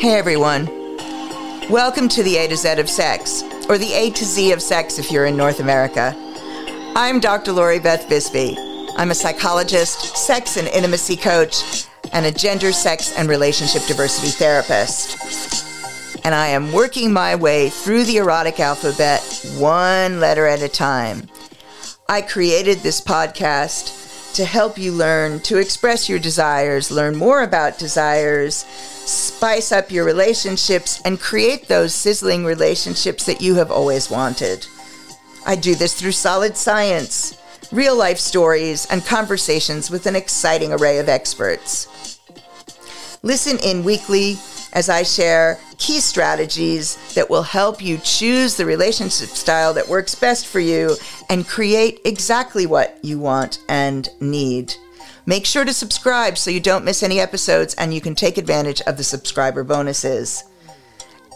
Hey everyone. Welcome to the A to Z of Sex, or the A to Z of Sex if you're in North America. I'm Dr. Lori Beth Bisbey. I'm a psychologist, sex and intimacy coach, and a gender, sex, and relationship diversity therapist. And I am working my way through the erotic alphabet one letter at a time. I created this podcast to help you learn to express your desires, learn more about desires, spice up your relationships, and create those sizzling relationships that you have always wanted. I do this through solid science, real life stories, and conversations with an exciting array of experts. Listen in weekly as I share key strategies that will help you choose the relationship style that works best for you and create exactly what you want and need. Make sure to subscribe so you don't miss any episodes and you can take advantage of the subscriber bonuses.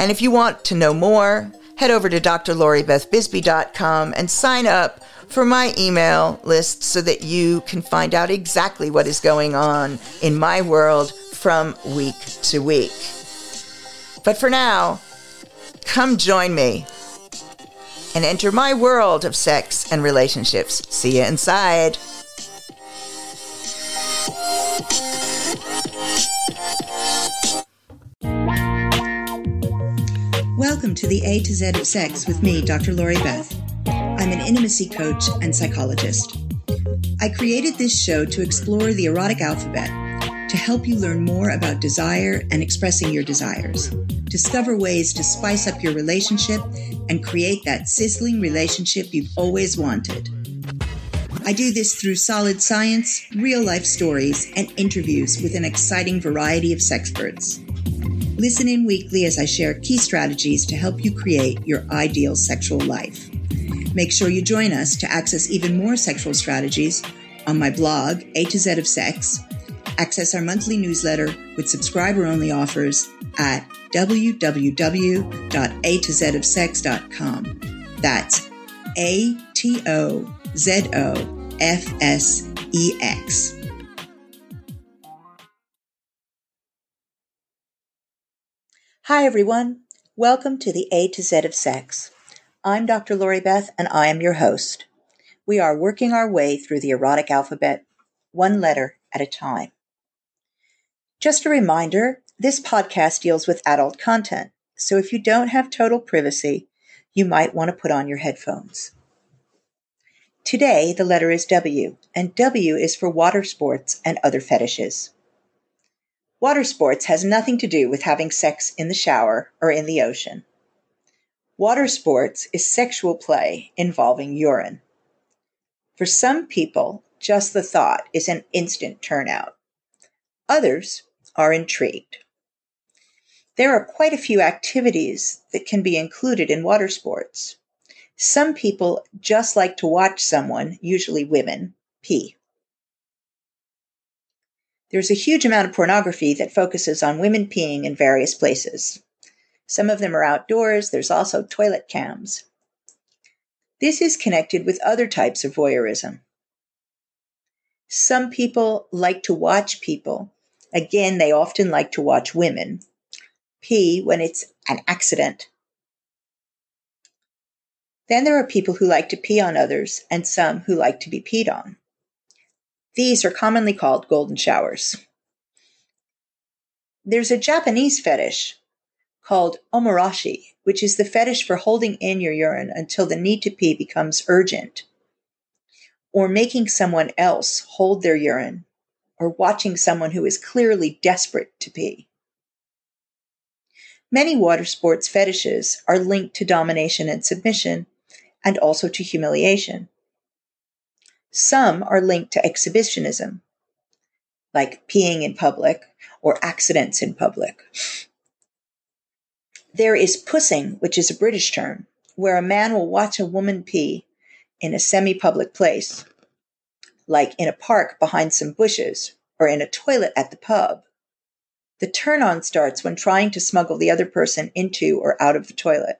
And if you want to know more, head over to drloribethbisbey.com and sign up for my email list so that you can find out exactly what is going on in my world from week to week. But for now, come join me and enter my world of sex and relationships. See you inside. Welcome to the A to Z of Sex with me, Dr. Lori Beth. I'm an intimacy coach and psychologist. I created this show to explore the erotic alphabet to help you learn more about desire and expressing your desires. Discover ways to spice up your relationship and create that sizzling relationship you've always wanted. I do this through solid science, real life stories, and interviews with an exciting variety of sex sexperts. Listen in weekly as I share key strategies to help you create your ideal sexual life. Make sure you join us to access even more sexual strategies on my blog, A to Z of Sex, Access our monthly newsletter with subscriber only offers at www.atozofsex.com. That's A T O Z O F S E X. Hi, everyone. Welcome to the A to Z of Sex. I'm Dr. Lori Beth, and I am your host. We are working our way through the erotic alphabet, one letter at a time. Just a reminder this podcast deals with adult content, so if you don't have total privacy, you might want to put on your headphones. Today, the letter is W, and W is for water sports and other fetishes. Water sports has nothing to do with having sex in the shower or in the ocean. Water sports is sexual play involving urine. For some people, just the thought is an instant turnout. Others are intrigued. There are quite a few activities that can be included in water sports. Some people just like to watch someone, usually women, pee. There's a huge amount of pornography that focuses on women peeing in various places. Some of them are outdoors, there's also toilet cams. This is connected with other types of voyeurism. Some people like to watch people Again, they often like to watch women pee when it's an accident. Then there are people who like to pee on others and some who like to be peed on. These are commonly called golden showers. There's a Japanese fetish called omorashi, which is the fetish for holding in your urine until the need to pee becomes urgent, or making someone else hold their urine or watching someone who is clearly desperate to pee. Many water sports fetishes are linked to domination and submission, and also to humiliation. Some are linked to exhibitionism, like peeing in public or accidents in public. There is pussing, which is a British term, where a man will watch a woman pee in a semi public place like in a park behind some bushes or in a toilet at the pub. The turn on starts when trying to smuggle the other person into or out of the toilet.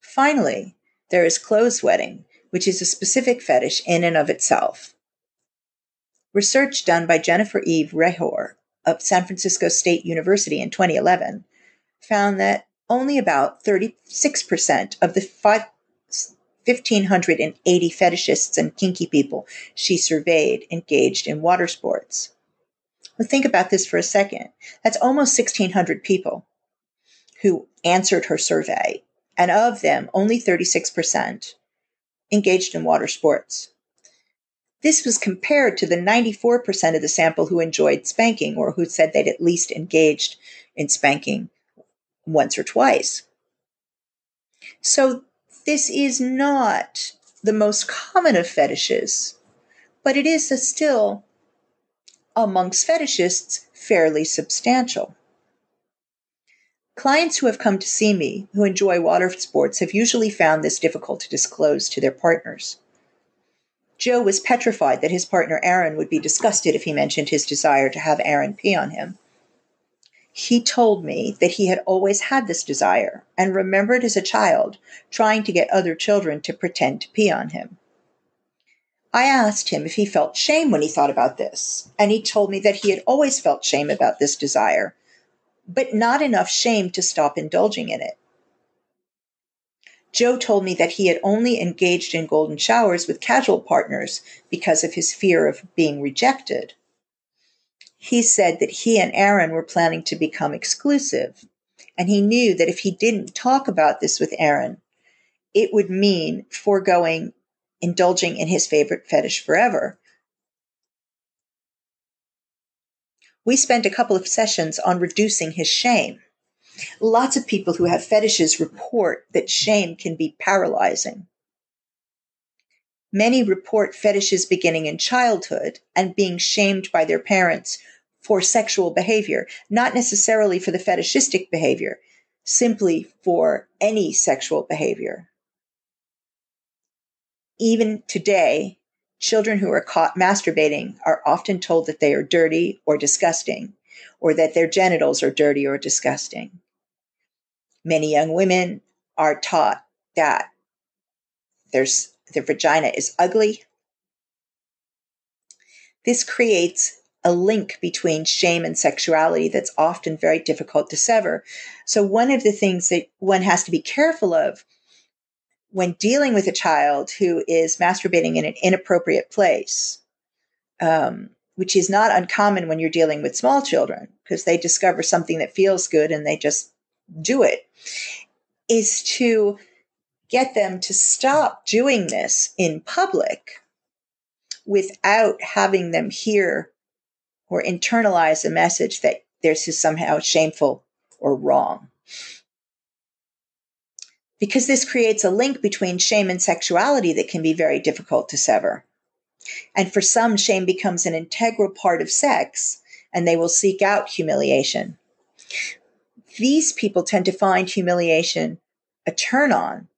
Finally, there is clothes wetting, which is a specific fetish in and of itself. Research done by Jennifer Eve Rehor of San Francisco State University in 2011 found that only about 36% of the 5, 1,580 fetishists and kinky people she surveyed engaged in water sports. Well, think about this for a second. That's almost 1,600 people who answered her survey, and of them, only 36% engaged in water sports. This was compared to the 94% of the sample who enjoyed spanking or who said they'd at least engaged in spanking once or twice. So this is not the most common of fetishes, but it is still, amongst fetishists, fairly substantial. Clients who have come to see me who enjoy water sports have usually found this difficult to disclose to their partners. Joe was petrified that his partner Aaron would be disgusted if he mentioned his desire to have Aaron pee on him. He told me that he had always had this desire and remembered as a child trying to get other children to pretend to pee on him. I asked him if he felt shame when he thought about this, and he told me that he had always felt shame about this desire, but not enough shame to stop indulging in it. Joe told me that he had only engaged in golden showers with casual partners because of his fear of being rejected. He said that he and Aaron were planning to become exclusive, and he knew that if he didn't talk about this with Aaron, it would mean foregoing indulging in his favorite fetish forever. We spent a couple of sessions on reducing his shame. Lots of people who have fetishes report that shame can be paralyzing. Many report fetishes beginning in childhood and being shamed by their parents for sexual behavior, not necessarily for the fetishistic behavior, simply for any sexual behavior. Even today, children who are caught masturbating are often told that they are dirty or disgusting, or that their genitals are dirty or disgusting. Many young women are taught that there's, their vagina is ugly. This creates a link between shame and sexuality that's often very difficult to sever. So, one of the things that one has to be careful of when dealing with a child who is masturbating in an inappropriate place, um, which is not uncommon when you're dealing with small children because they discover something that feels good and they just do it is to get them to stop doing this in public without having them hear or internalize a message that this is somehow shameful or wrong. Because this creates a link between shame and sexuality that can be very difficult to sever. And for some, shame becomes an integral part of sex, and they will seek out humiliation these people tend to find humiliation a turn on.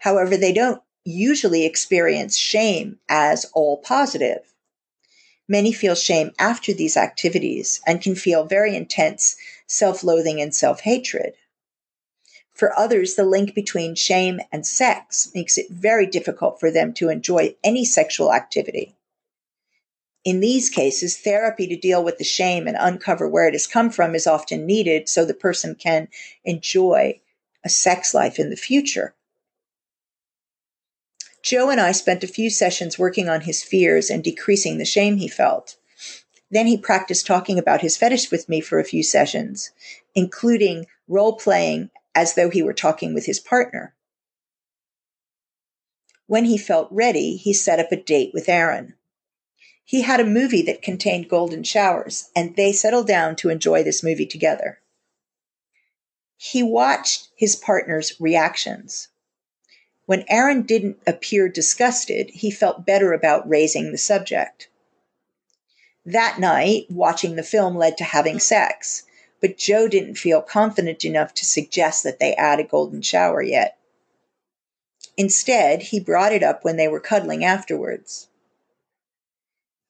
However, they don't usually experience shame as all positive. Many feel shame after these activities and can feel very intense self loathing and self hatred. For others, the link between shame and sex makes it very difficult for them to enjoy any sexual activity. In these cases, therapy to deal with the shame and uncover where it has come from is often needed so the person can enjoy a sex life in the future. Joe and I spent a few sessions working on his fears and decreasing the shame he felt. Then he practiced talking about his fetish with me for a few sessions, including role playing as though he were talking with his partner. When he felt ready, he set up a date with Aaron. He had a movie that contained golden showers, and they settled down to enjoy this movie together. He watched his partner's reactions. When Aaron didn't appear disgusted, he felt better about raising the subject. That night, watching the film led to having sex, but Joe didn't feel confident enough to suggest that they add a golden shower yet. Instead, he brought it up when they were cuddling afterwards.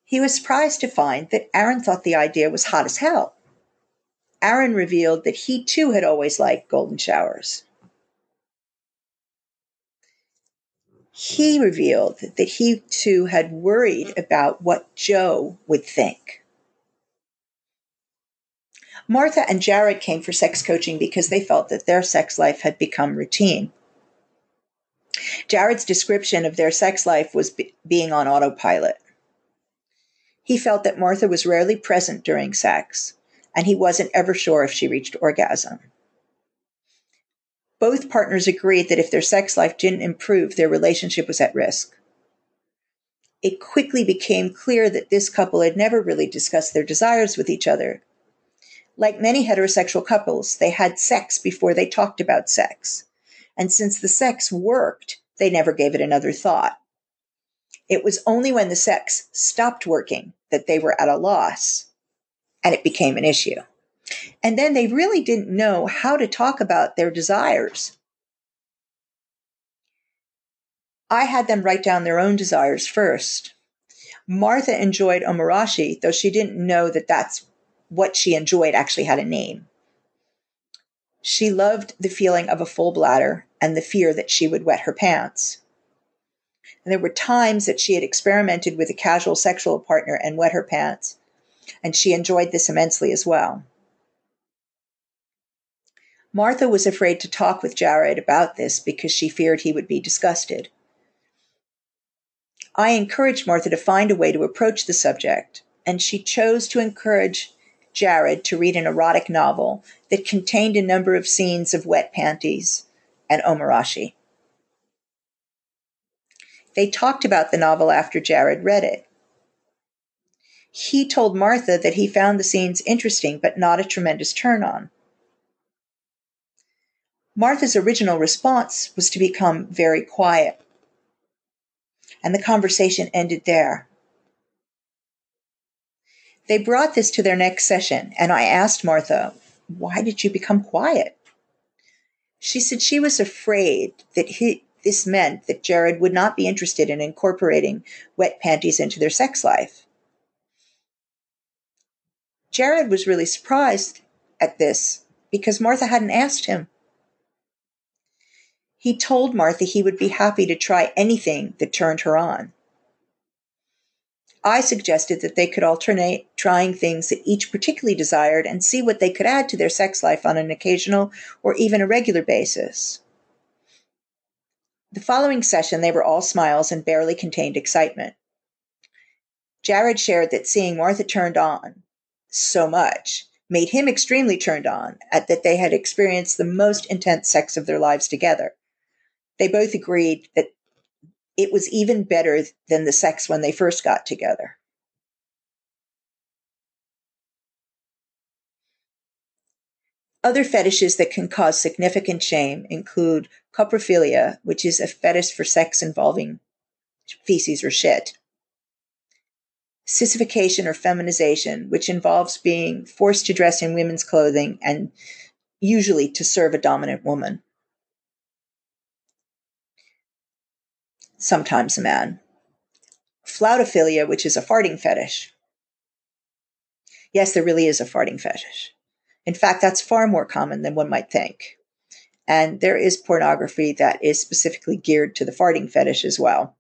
He was surprised to find that Aaron thought the idea was hot as hell. Aaron revealed that he too had always liked golden showers. He revealed that he too had worried about what Joe would think. Martha and Jared came for sex coaching because they felt that their sex life had become routine. Jared's description of their sex life was be- being on autopilot. He felt that Martha was rarely present during sex, and he wasn't ever sure if she reached orgasm. Both partners agreed that if their sex life didn't improve, their relationship was at risk. It quickly became clear that this couple had never really discussed their desires with each other. Like many heterosexual couples, they had sex before they talked about sex. And since the sex worked, they never gave it another thought. It was only when the sex stopped working that they were at a loss and it became an issue. And then they really didn't know how to talk about their desires. I had them write down their own desires first. Martha enjoyed omorashi, though she didn't know that that's what she enjoyed actually had a name. She loved the feeling of a full bladder and the fear that she would wet her pants. And there were times that she had experimented with a casual sexual partner and wet her pants, and she enjoyed this immensely as well. Martha was afraid to talk with Jared about this because she feared he would be disgusted. I encouraged Martha to find a way to approach the subject, and she chose to encourage Jared to read an erotic novel that contained a number of scenes of wet panties and omorashi. They talked about the novel after Jared read it. He told Martha that he found the scenes interesting but not a tremendous turn on. Martha's original response was to become very quiet. And the conversation ended there. They brought this to their next session, and I asked Martha, Why did you become quiet? She said she was afraid that he, this meant that Jared would not be interested in incorporating wet panties into their sex life. Jared was really surprised at this because Martha hadn't asked him. He told Martha he would be happy to try anything that turned her on. I suggested that they could alternate trying things that each particularly desired and see what they could add to their sex life on an occasional or even a regular basis. The following session, they were all smiles and barely contained excitement. Jared shared that seeing Martha turned on so much made him extremely turned on at that they had experienced the most intense sex of their lives together. They both agreed that it was even better than the sex when they first got together. Other fetishes that can cause significant shame include coprophilia, which is a fetish for sex involving feces or shit, sissification or feminization, which involves being forced to dress in women's clothing and usually to serve a dominant woman. Sometimes a man. Flautophilia, which is a farting fetish. Yes, there really is a farting fetish. In fact, that's far more common than one might think. And there is pornography that is specifically geared to the farting fetish as well.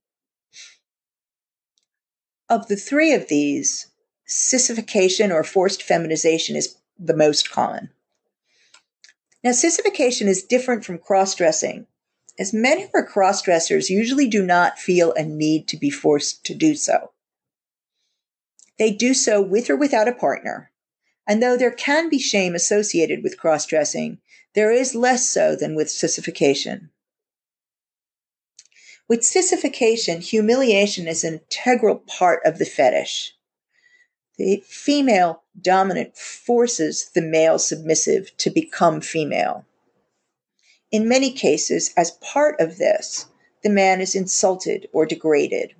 Of the three of these, sissification or forced feminization is the most common. Now, sissification is different from cross dressing as men who are cross dressers usually do not feel a need to be forced to do so. They do so with or without a partner. And though there can be shame associated with cross dressing, there is less so than with sissification. With sissification, humiliation is an integral part of the fetish. The female dominant forces the male submissive to become female. In many cases, as part of this, the man is insulted or degraded.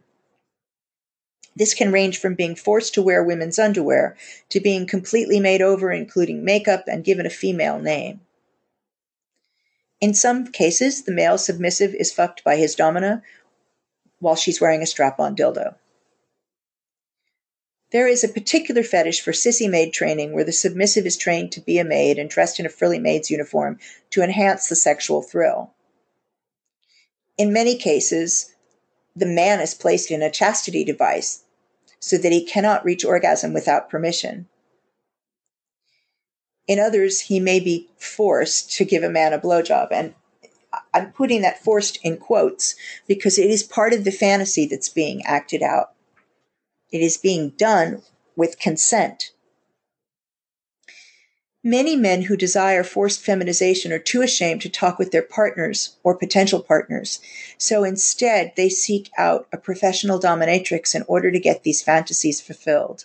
This can range from being forced to wear women's underwear to being completely made over, including makeup, and given a female name. In some cases, the male submissive is fucked by his domina while she's wearing a strap on dildo. There is a particular fetish for sissy maid training where the submissive is trained to be a maid and dressed in a frilly maid's uniform to enhance the sexual thrill. In many cases, the man is placed in a chastity device so that he cannot reach orgasm without permission. In others, he may be forced to give a man a blowjob. And I'm putting that forced in quotes because it is part of the fantasy that's being acted out. It is being done with consent. Many men who desire forced feminization are too ashamed to talk with their partners or potential partners, so instead they seek out a professional dominatrix in order to get these fantasies fulfilled.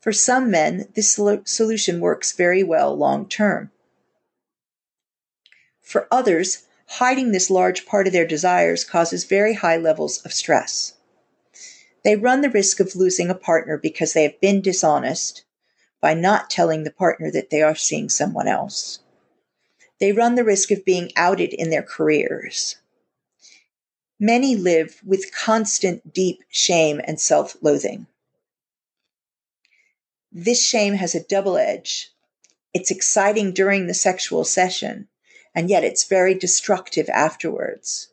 For some men, this solution works very well long term. For others, hiding this large part of their desires causes very high levels of stress. They run the risk of losing a partner because they have been dishonest by not telling the partner that they are seeing someone else. They run the risk of being outed in their careers. Many live with constant deep shame and self loathing. This shame has a double edge. It's exciting during the sexual session, and yet it's very destructive afterwards.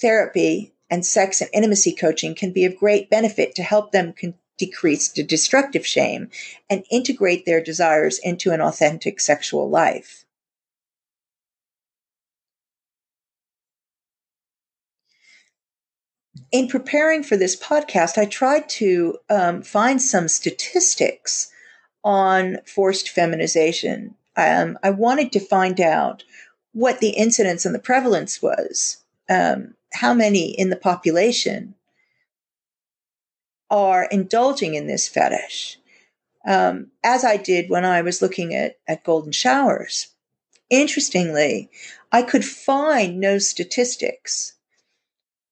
Therapy and sex and intimacy coaching can be of great benefit to help them con- decrease the destructive shame and integrate their desires into an authentic sexual life. In preparing for this podcast, I tried to um, find some statistics on forced feminization. Um, I wanted to find out what the incidence and the prevalence was, um, how many in the population are indulging in this fetish, um, as I did when I was looking at, at golden showers. Interestingly, I could find no statistics,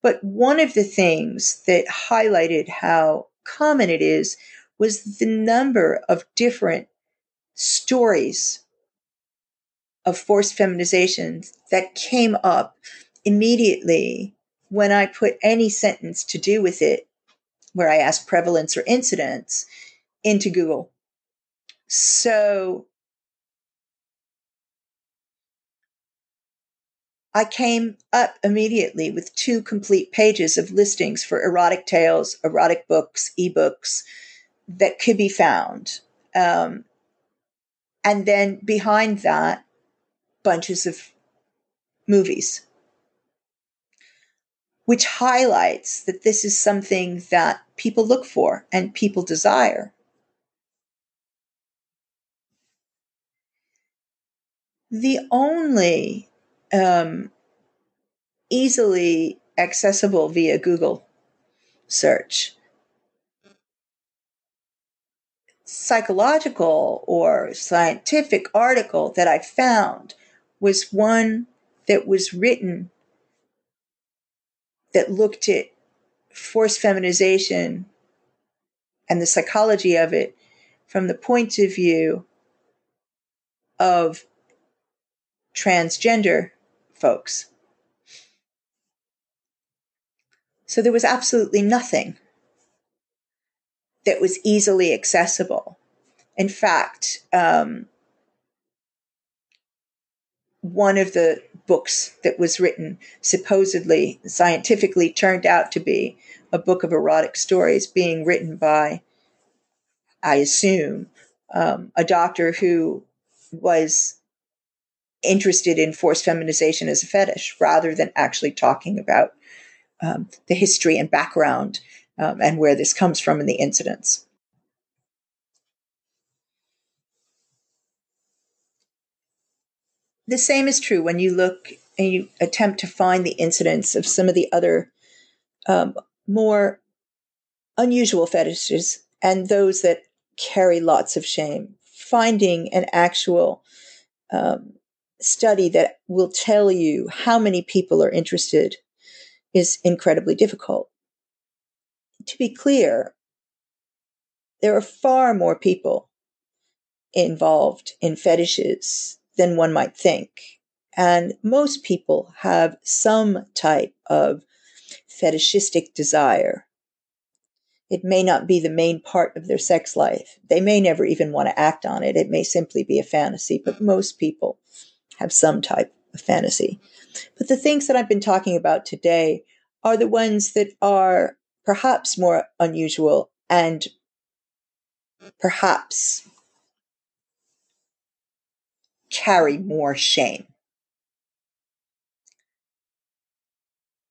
but one of the things that highlighted how common it is was the number of different stories of forced feminization that came up immediately when I put any sentence to do with it where I ask prevalence or incidence into Google. So I came up immediately with two complete pages of listings for erotic tales, erotic books, ebooks that could be found. Um, and then behind that, bunches of movies which highlights that this is something that people look for and people desire. The only um, easily accessible via Google search psychological or scientific article that I found was one that was written that looked at forced feminization and the psychology of it from the point of view of transgender folks. So there was absolutely nothing that was easily accessible. In fact, um, one of the books that was written, supposedly scientifically turned out to be a book of erotic stories being written by, I assume, um, a doctor who was interested in forced feminization as a fetish rather than actually talking about um, the history and background um, and where this comes from in the incidents. The same is true when you look and you attempt to find the incidents of some of the other um, more unusual fetishes and those that carry lots of shame. Finding an actual um, study that will tell you how many people are interested is incredibly difficult. To be clear, there are far more people involved in fetishes than one might think. And most people have some type of fetishistic desire. It may not be the main part of their sex life. They may never even want to act on it. It may simply be a fantasy, but most people have some type of fantasy. But the things that I've been talking about today are the ones that are perhaps more unusual and perhaps carry more shame.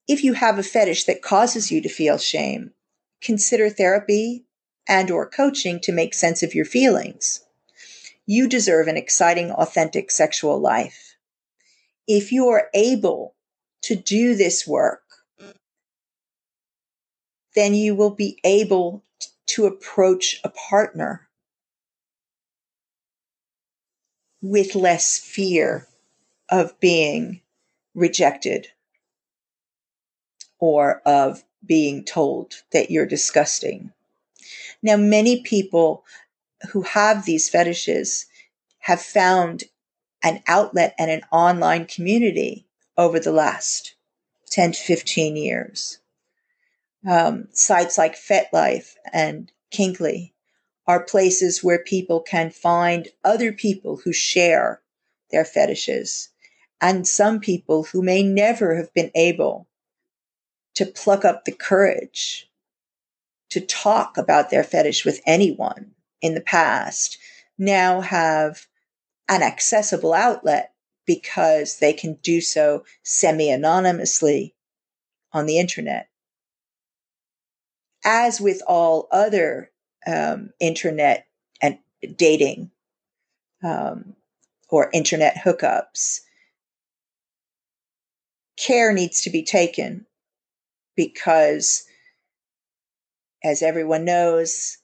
If you have a fetish that causes you to feel shame, consider therapy and or coaching to make sense of your feelings. You deserve an exciting, authentic sexual life. If you are able to do this work, then you will be able to approach a partner with less fear of being rejected or of being told that you're disgusting. Now, many people who have these fetishes have found an outlet and an online community over the last 10 to 15 years. Um, sites like FetLife and Kinkly are places where people can find other people who share their fetishes and some people who may never have been able to pluck up the courage to talk about their fetish with anyone in the past now have an accessible outlet because they can do so semi anonymously on the internet. As with all other um, internet and dating um, or internet hookups, care needs to be taken because, as everyone knows,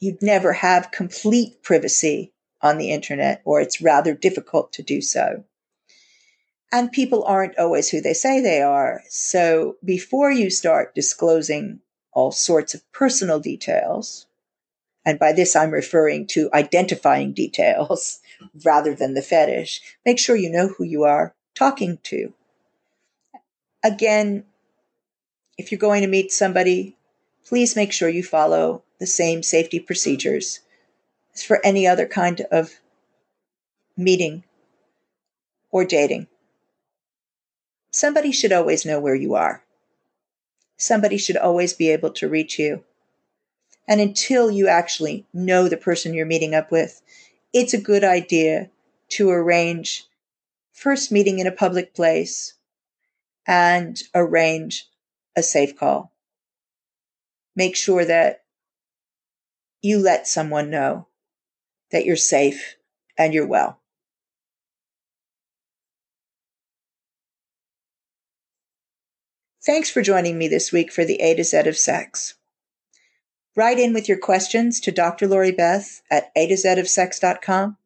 you'd never have complete privacy on the internet, or it's rather difficult to do so. And people aren't always who they say they are. So before you start disclosing all sorts of personal details, and by this I'm referring to identifying details rather than the fetish, make sure you know who you are talking to. Again, if you're going to meet somebody, please make sure you follow the same safety procedures as for any other kind of meeting or dating. Somebody should always know where you are. Somebody should always be able to reach you. And until you actually know the person you're meeting up with, it's a good idea to arrange first meeting in a public place and arrange a safe call. Make sure that you let someone know that you're safe and you're well. Thanks for joining me this week for the A to Z of sex. Write in with your questions to Dr. Lori Beth at A to Z of sex.com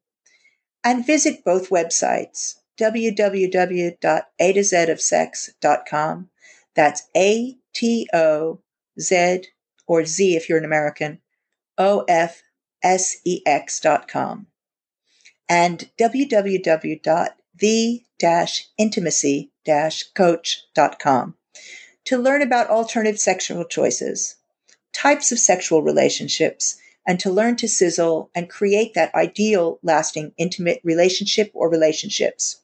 and visit both websites www.a2zofsex.com. That's A T O Z or Z if you're an American, O F S E X.com. And www.the intimacy coach.com to learn about alternative sexual choices, types of sexual relationships, and to learn to sizzle and create that ideal, lasting, intimate relationship or relationships.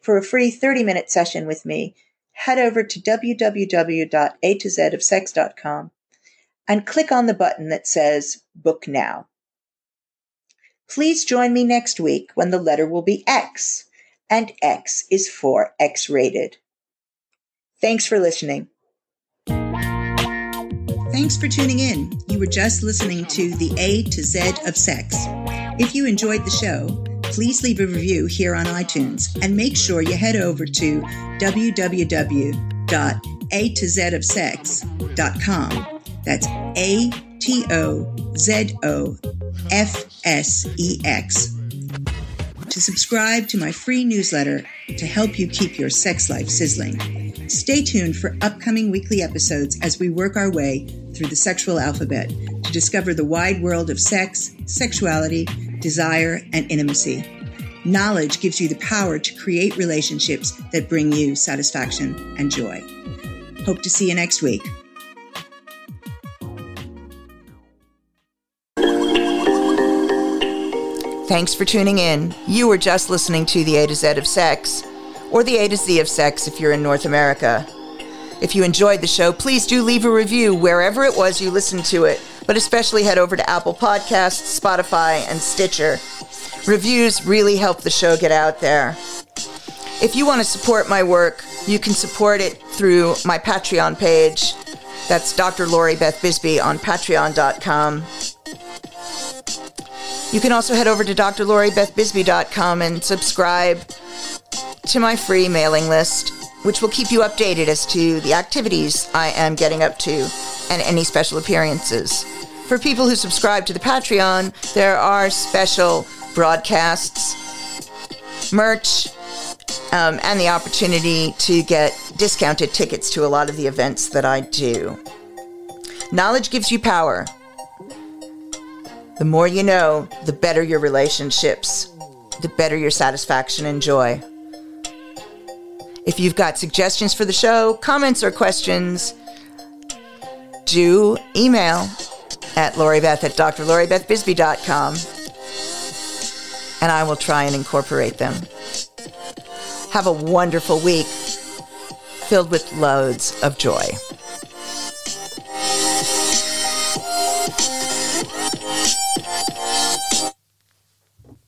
For a free 30 minute session with me, head over to www.a2zofsex.com and click on the button that says Book Now. Please join me next week when the letter will be X, and X is for X rated. Thanks for listening. Thanks for tuning in. You were just listening to the A to Z of Sex. If you enjoyed the show, please leave a review here on iTunes and make sure you head over to www.a2zofsex.com. That's A T O Z O F S E X to subscribe to my free newsletter to help you keep your sex life sizzling. Stay tuned for upcoming weekly episodes as we work our way through the sexual alphabet to discover the wide world of sex, sexuality, desire, and intimacy. Knowledge gives you the power to create relationships that bring you satisfaction and joy. Hope to see you next week. Thanks for tuning in. You were just listening to the A to Z of Sex, or the A to Z of Sex if you're in North America. If you enjoyed the show, please do leave a review wherever it was you listened to it, but especially head over to Apple Podcasts, Spotify, and Stitcher Reviews really help the show get out there. If you want to support my work, you can support it through my Patreon page. That's Dr. Lori Beth Bisbey on patreon.com. You can also head over to drloribethbisbey.com and subscribe to my free mailing list, which will keep you updated as to the activities I am getting up to and any special appearances. For people who subscribe to the Patreon, there are special broadcasts, merch, um, and the opportunity to get discounted tickets to a lot of the events that I do. Knowledge gives you power. The more you know, the better your relationships, the better your satisfaction and joy. If you've got suggestions for the show, comments, or questions, do email at LoriBeth at drloribethbisbey.com and I will try and incorporate them. Have a wonderful week filled with loads of joy.